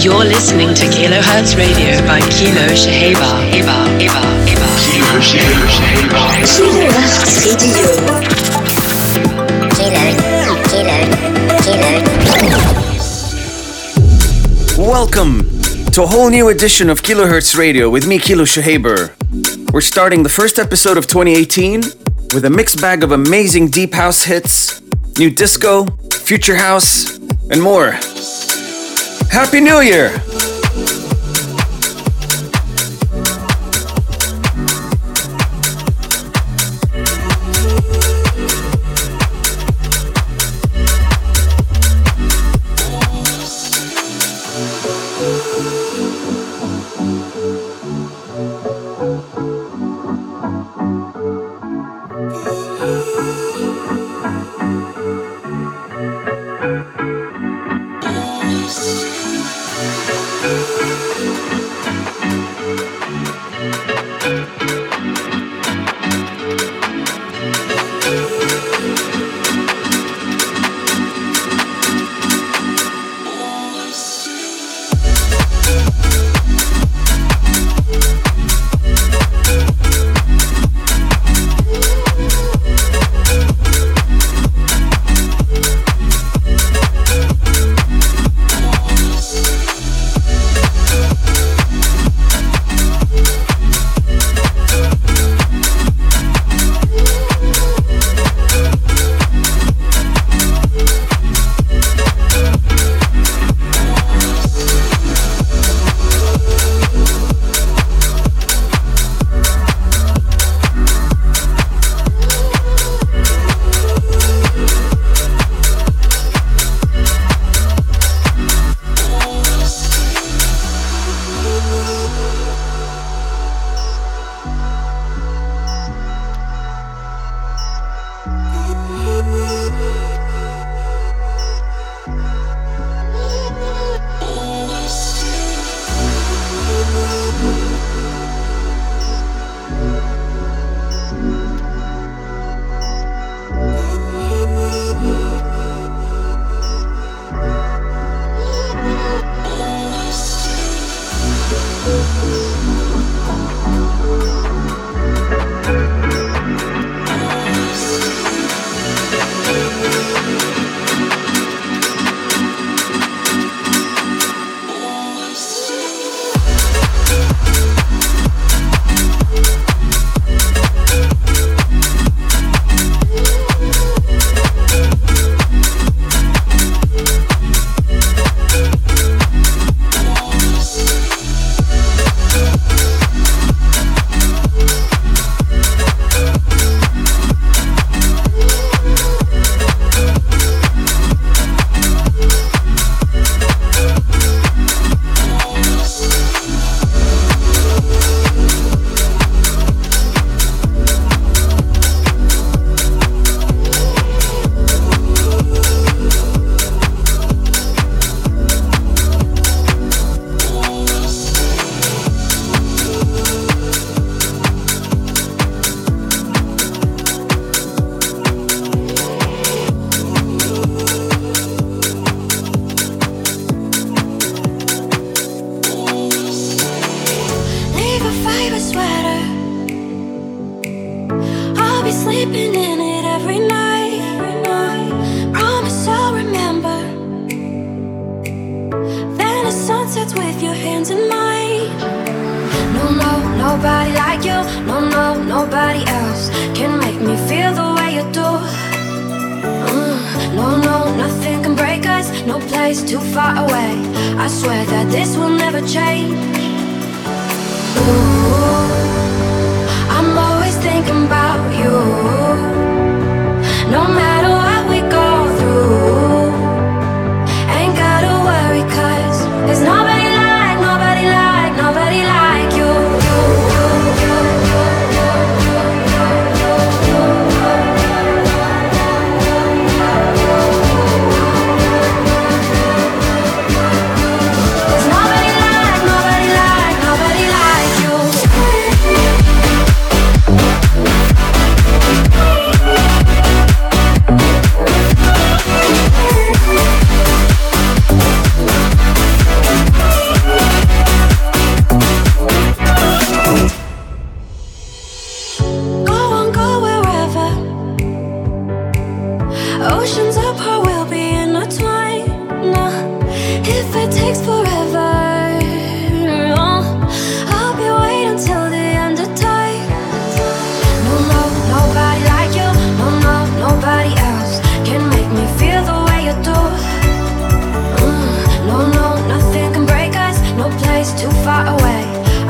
You're listening to Kilohertz Radio by Kilo Shaheba. Eba, Eba, Eba. Kilo Shaheba. Kilohertz Radio. Kilo, Kilo, Kilo. Welcome to a whole new edition of Kilohertz Radio with me, Kilo Shahaber. We're starting the first episode of 2018 with a mixed bag of amazing deep house hits, new disco, future house, and more. Happy New Year!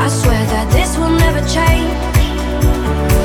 I swear that this will never change.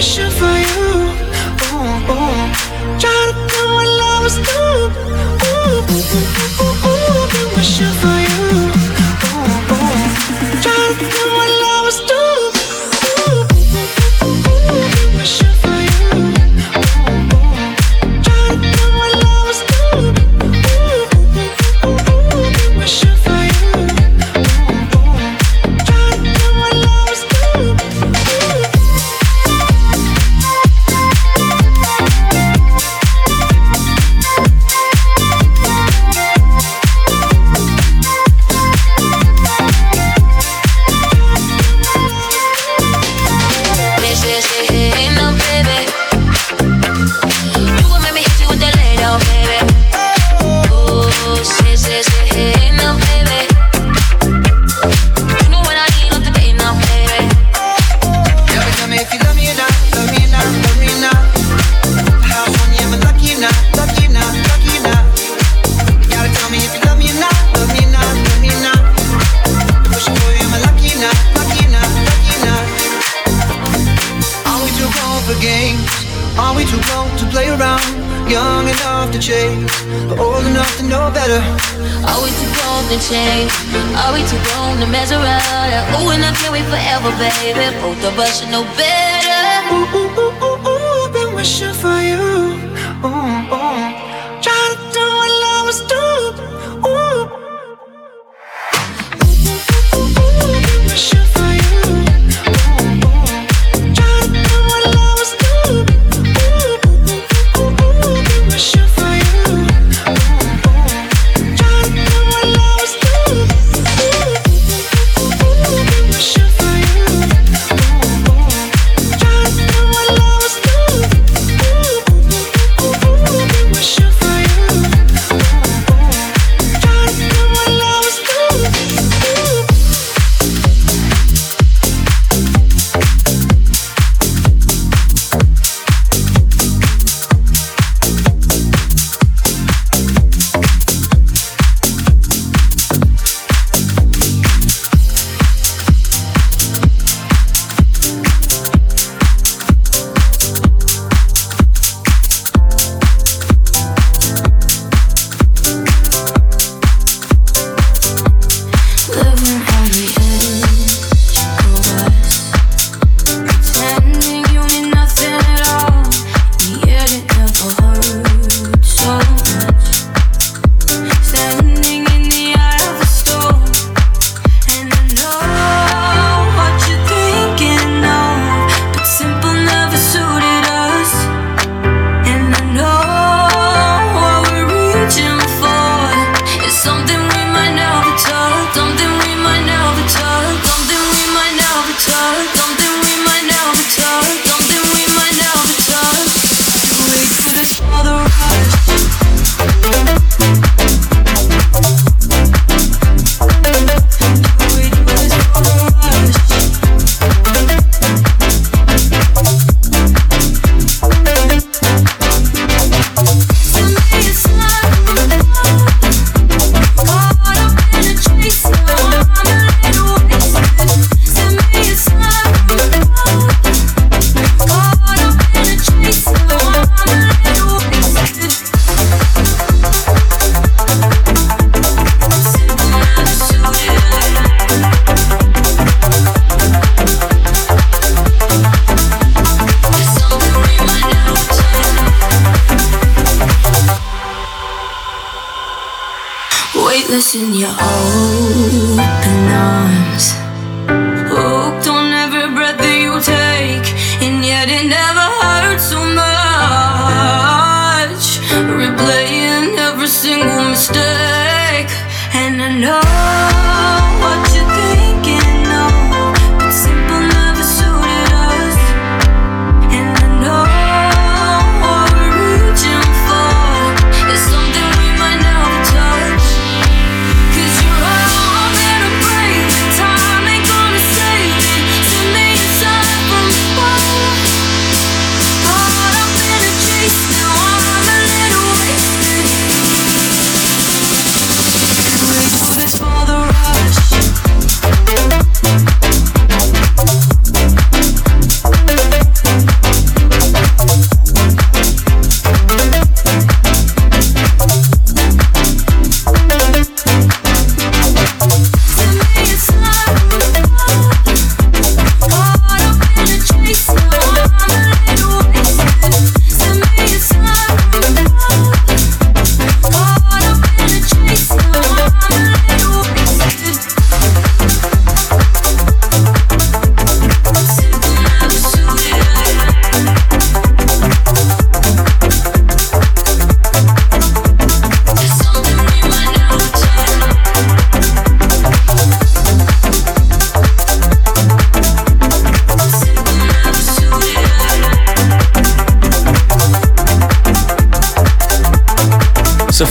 Something we might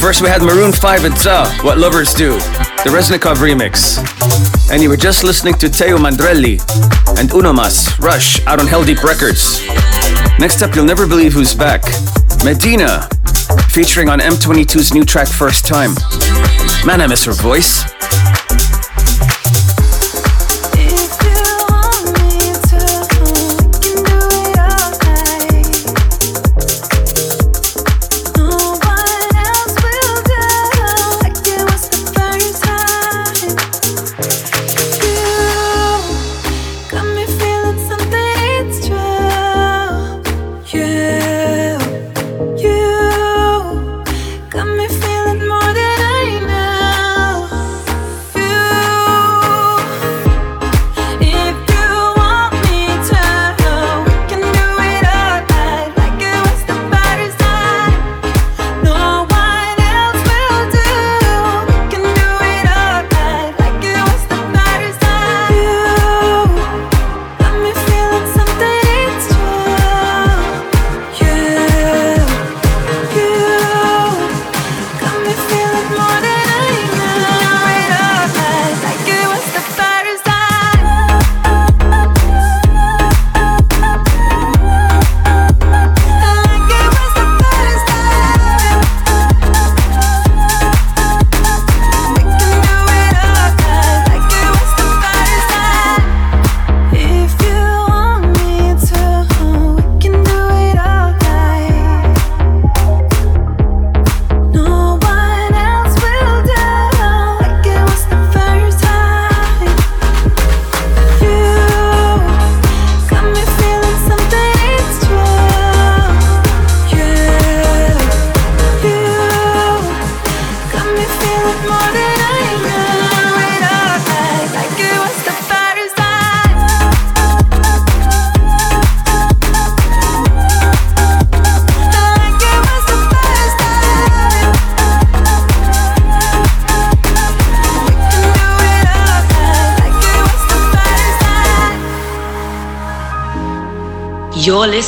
first we had Maroon 5 and Ta, What Lovers Do, the Reznikov remix. And you were just listening to Teo Mandrelli and Unomas, Rush, out on Heldeep Records. Next up, you'll never believe who's back. Medina, featuring on M22's new track First Time. Man, I miss her voice.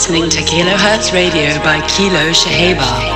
Listening to Kilohertz Radio by Kilo Shaheba.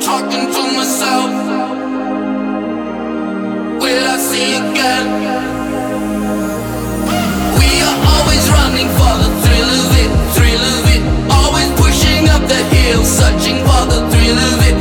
Talking to myself. Will I see again? We are always running for the thrill of it, thrill of it. Always pushing up the hill, searching for the thrill of it.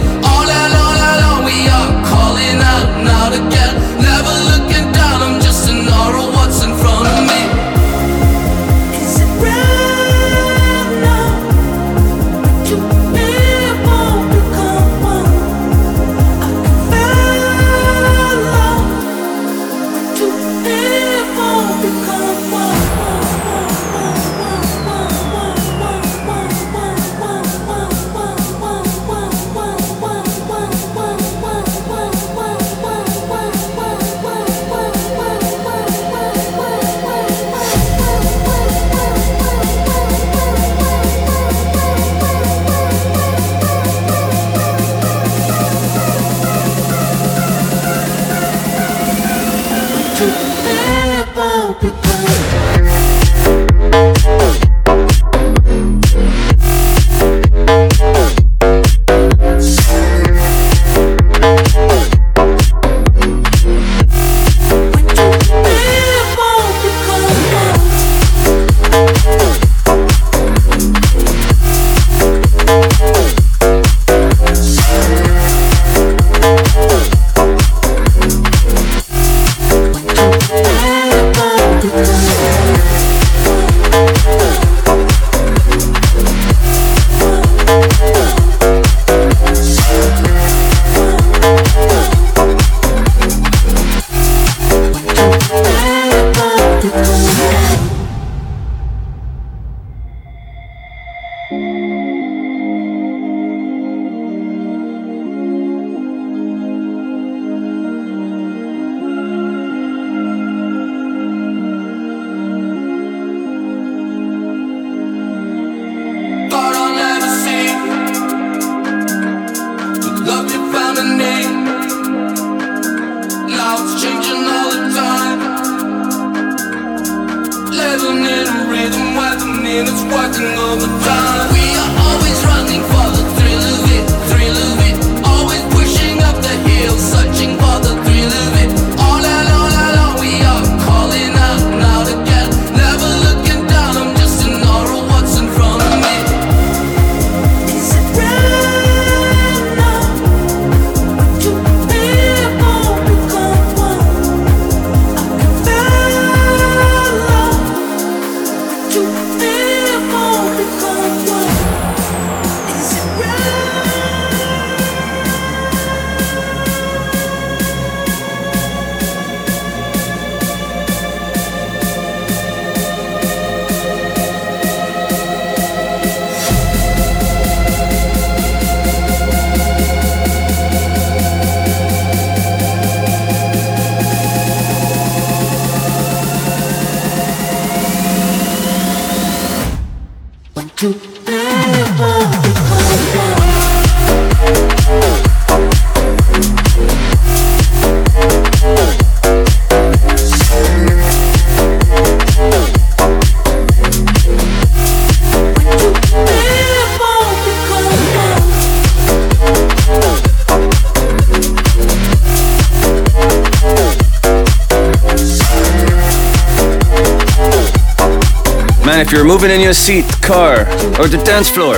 If you're moving in your seat, car, or the dance floor,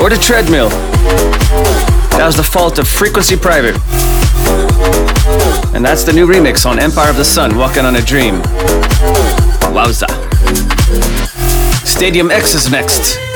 or the treadmill, that was the fault of Frequency Private. And that's the new remix on Empire of the Sun, Walking on a Dream. Wowza. Stadium X is next.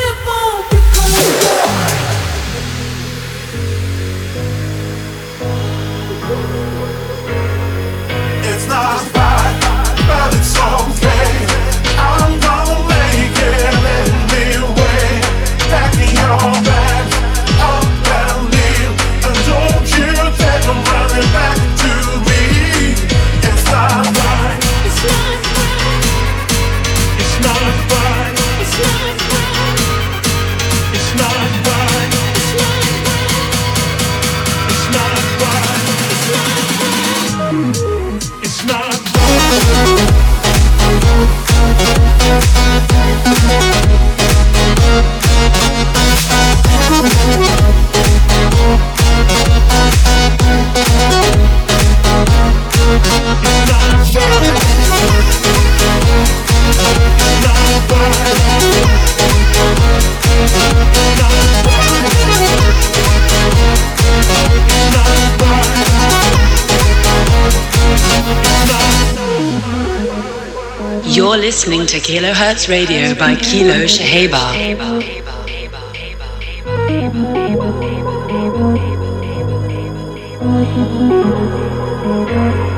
Listening to Kilohertz Radio by Kilo Shaheba. yourself, yourself,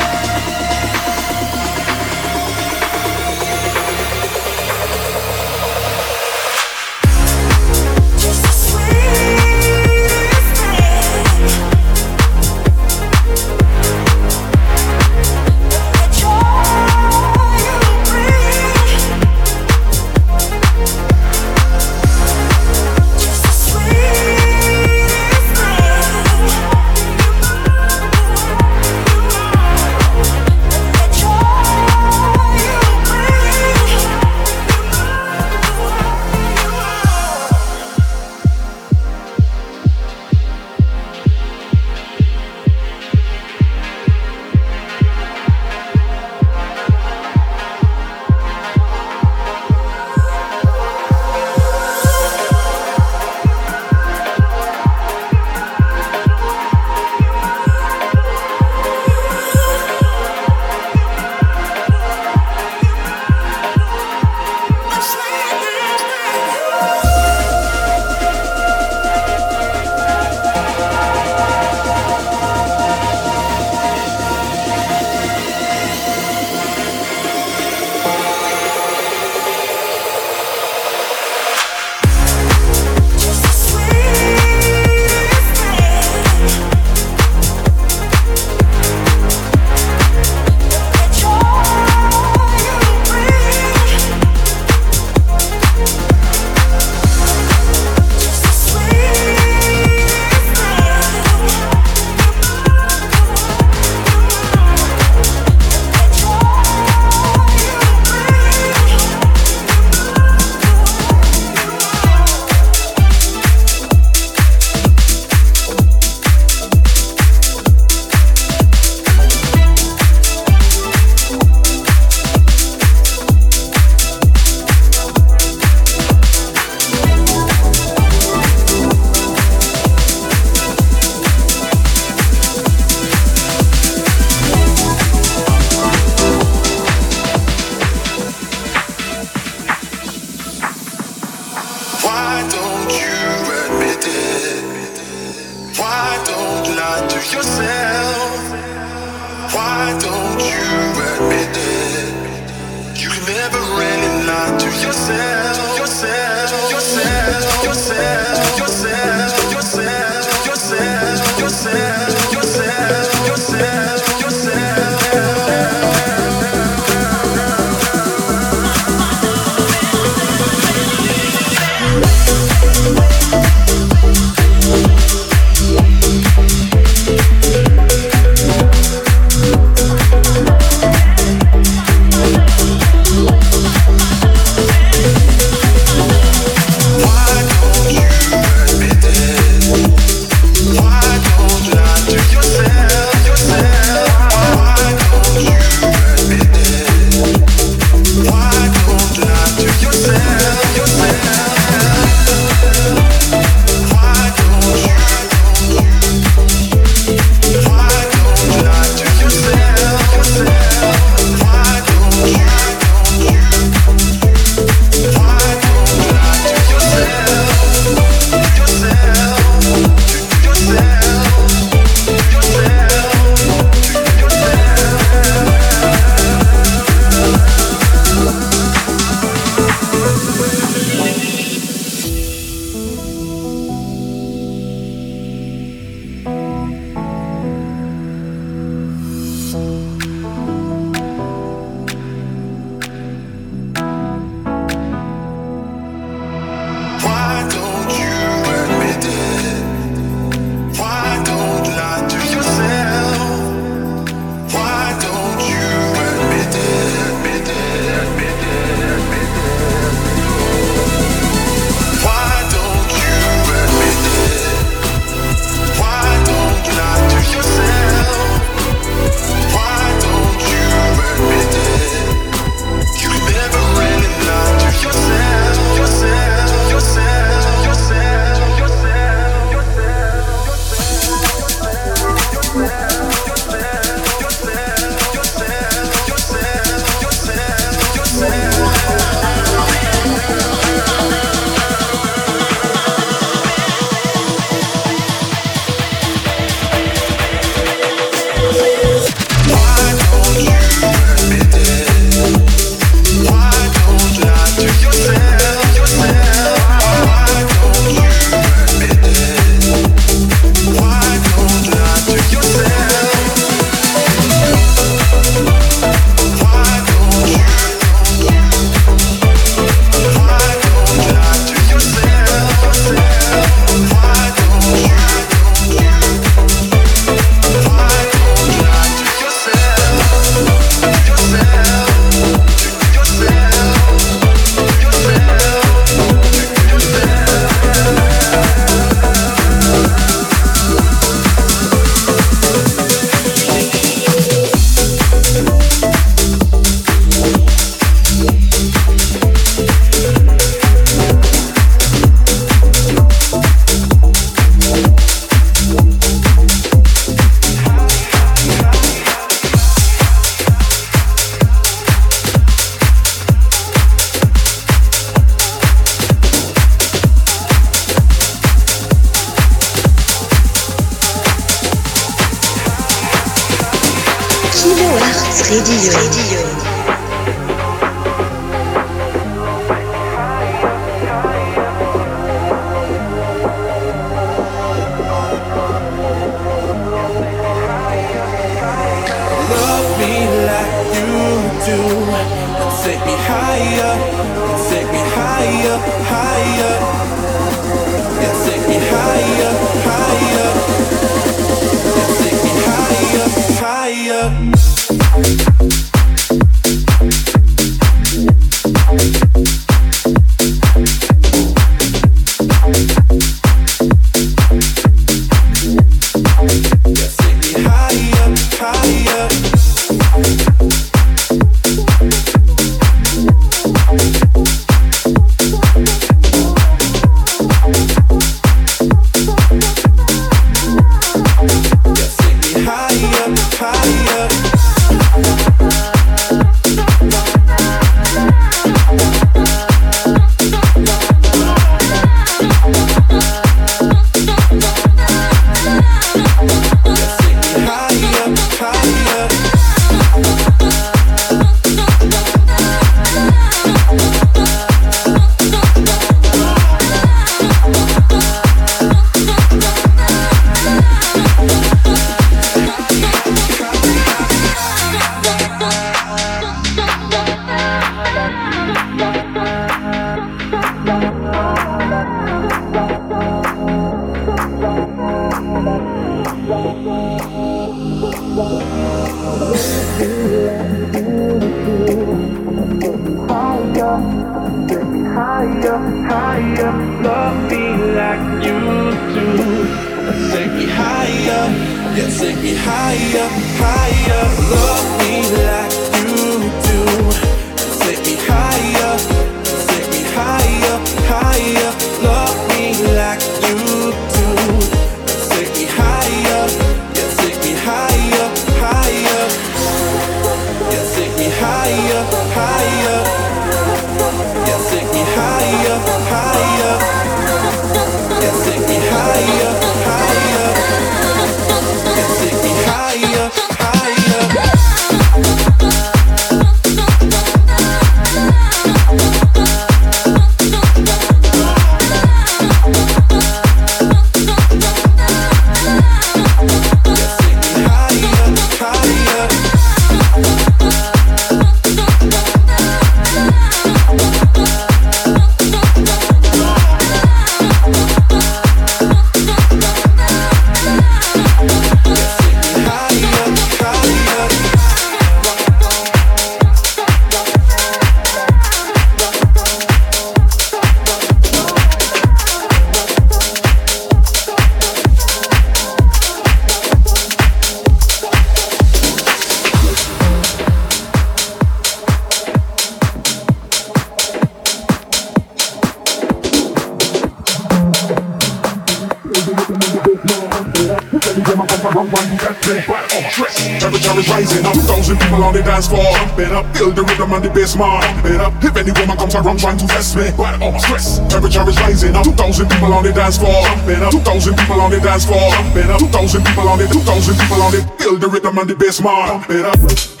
Comes around trying to test me, but all my stress. Temperature is rising up. 2,000 people on the dance floor. It up. 2,000 people on the dance floor. It up. 2,000 people on the 2,000 people on the. Feel the rhythm and the bass, man. It up.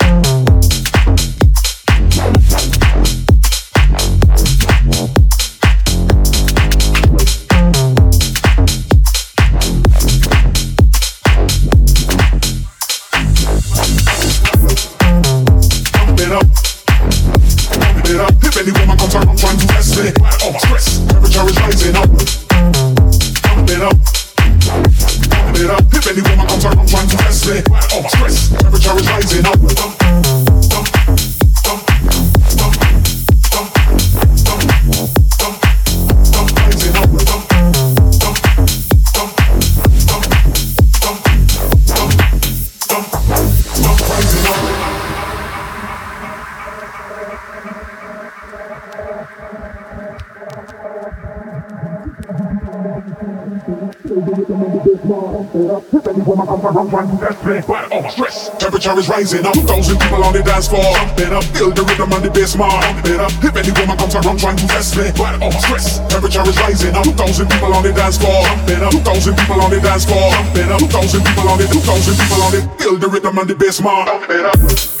Temperature is rising up. Thousand people on the dance floor. Pumping up, feel the rhythm and the bass mark. Pumping up. If any woman comes around trying to test me, but all my stress. Temperature is rising up. Two thousand people on the dance floor. Pumping up. Two thousand people on the dance floor. Pumping up. Two thousand people on. Two thousand people on the. Feel the rhythm and the bass mark. Pumping up.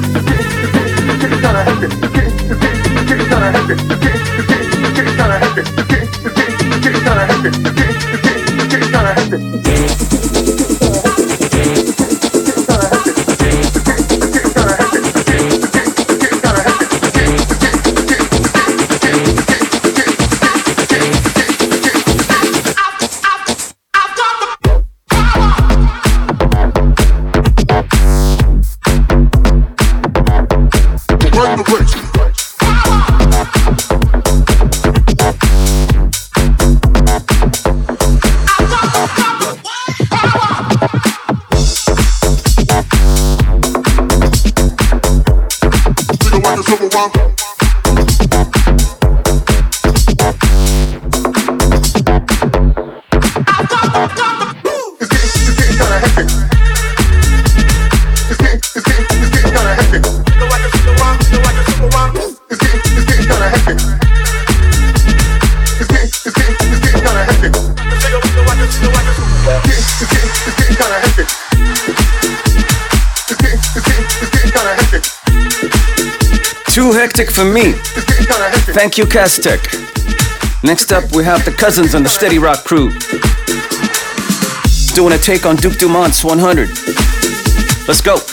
happen. It's gonna happen. It's gonna happen. It's gonna happen. It's gonna happen. Me. Thank you, Castek. Next up, we have the cousins on the Steady Rock crew. Doing a take on Duke Dumont's 100. Let's go.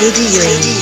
Radio. Radio.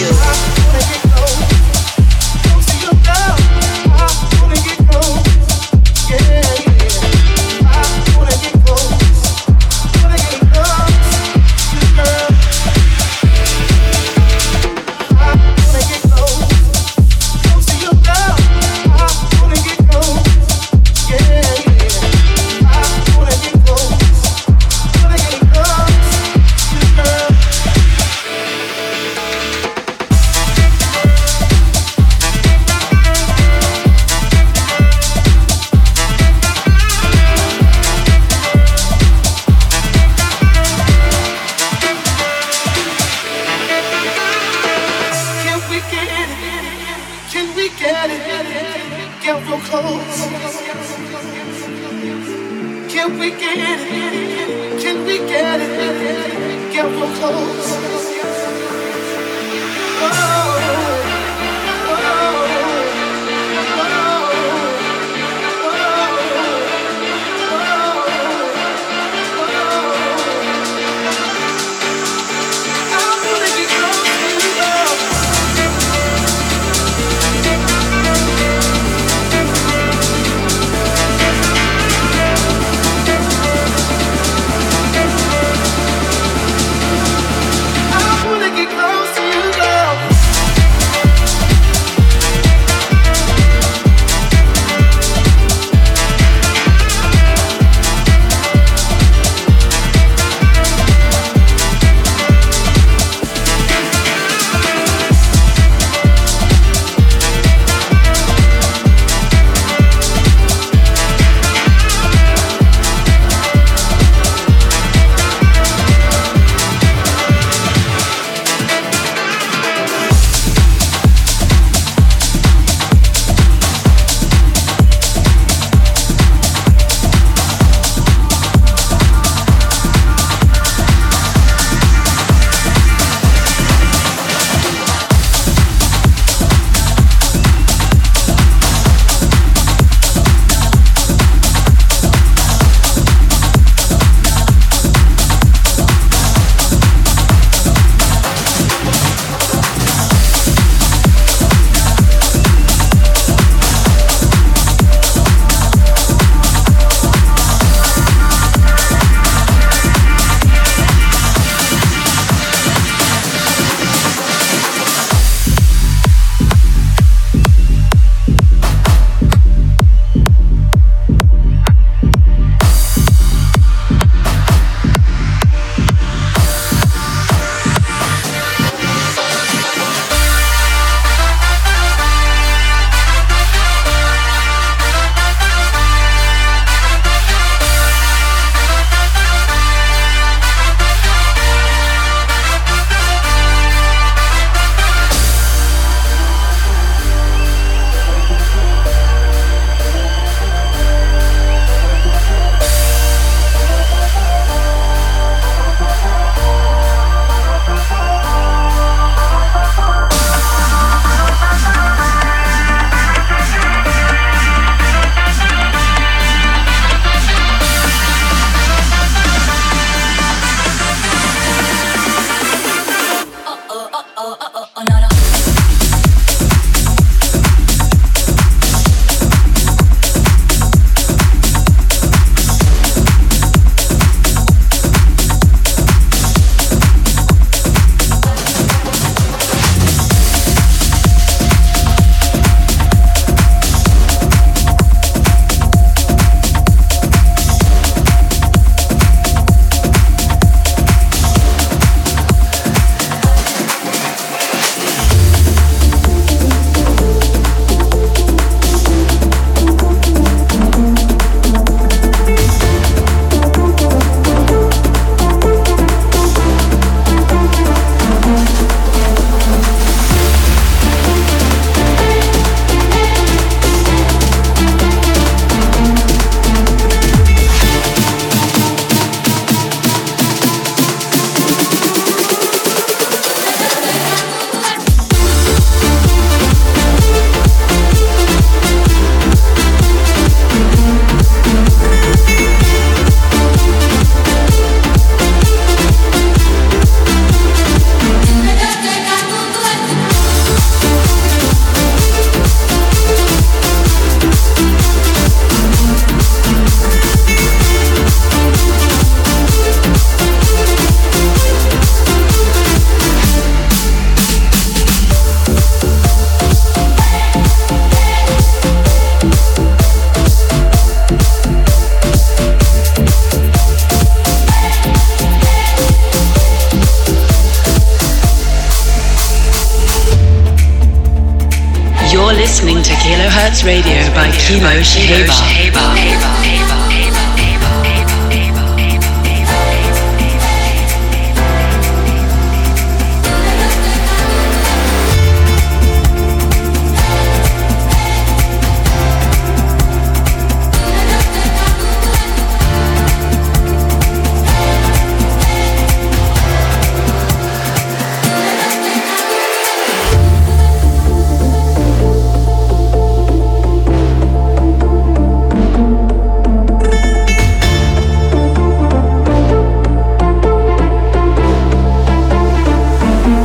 Radio by Kilo Shaheba.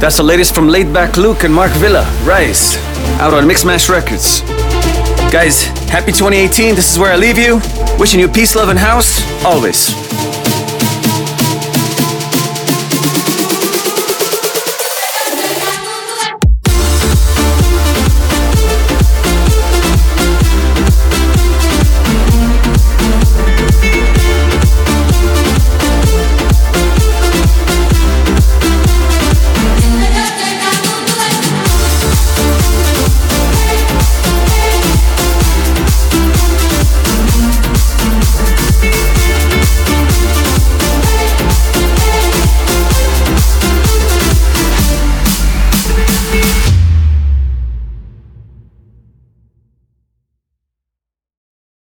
That's the latest from Laidback Luke and Mark Villa, Rise, out on Mixmash Records. Guys, happy 2018. This is where I leave you. Wishing you peace, love, and house, always.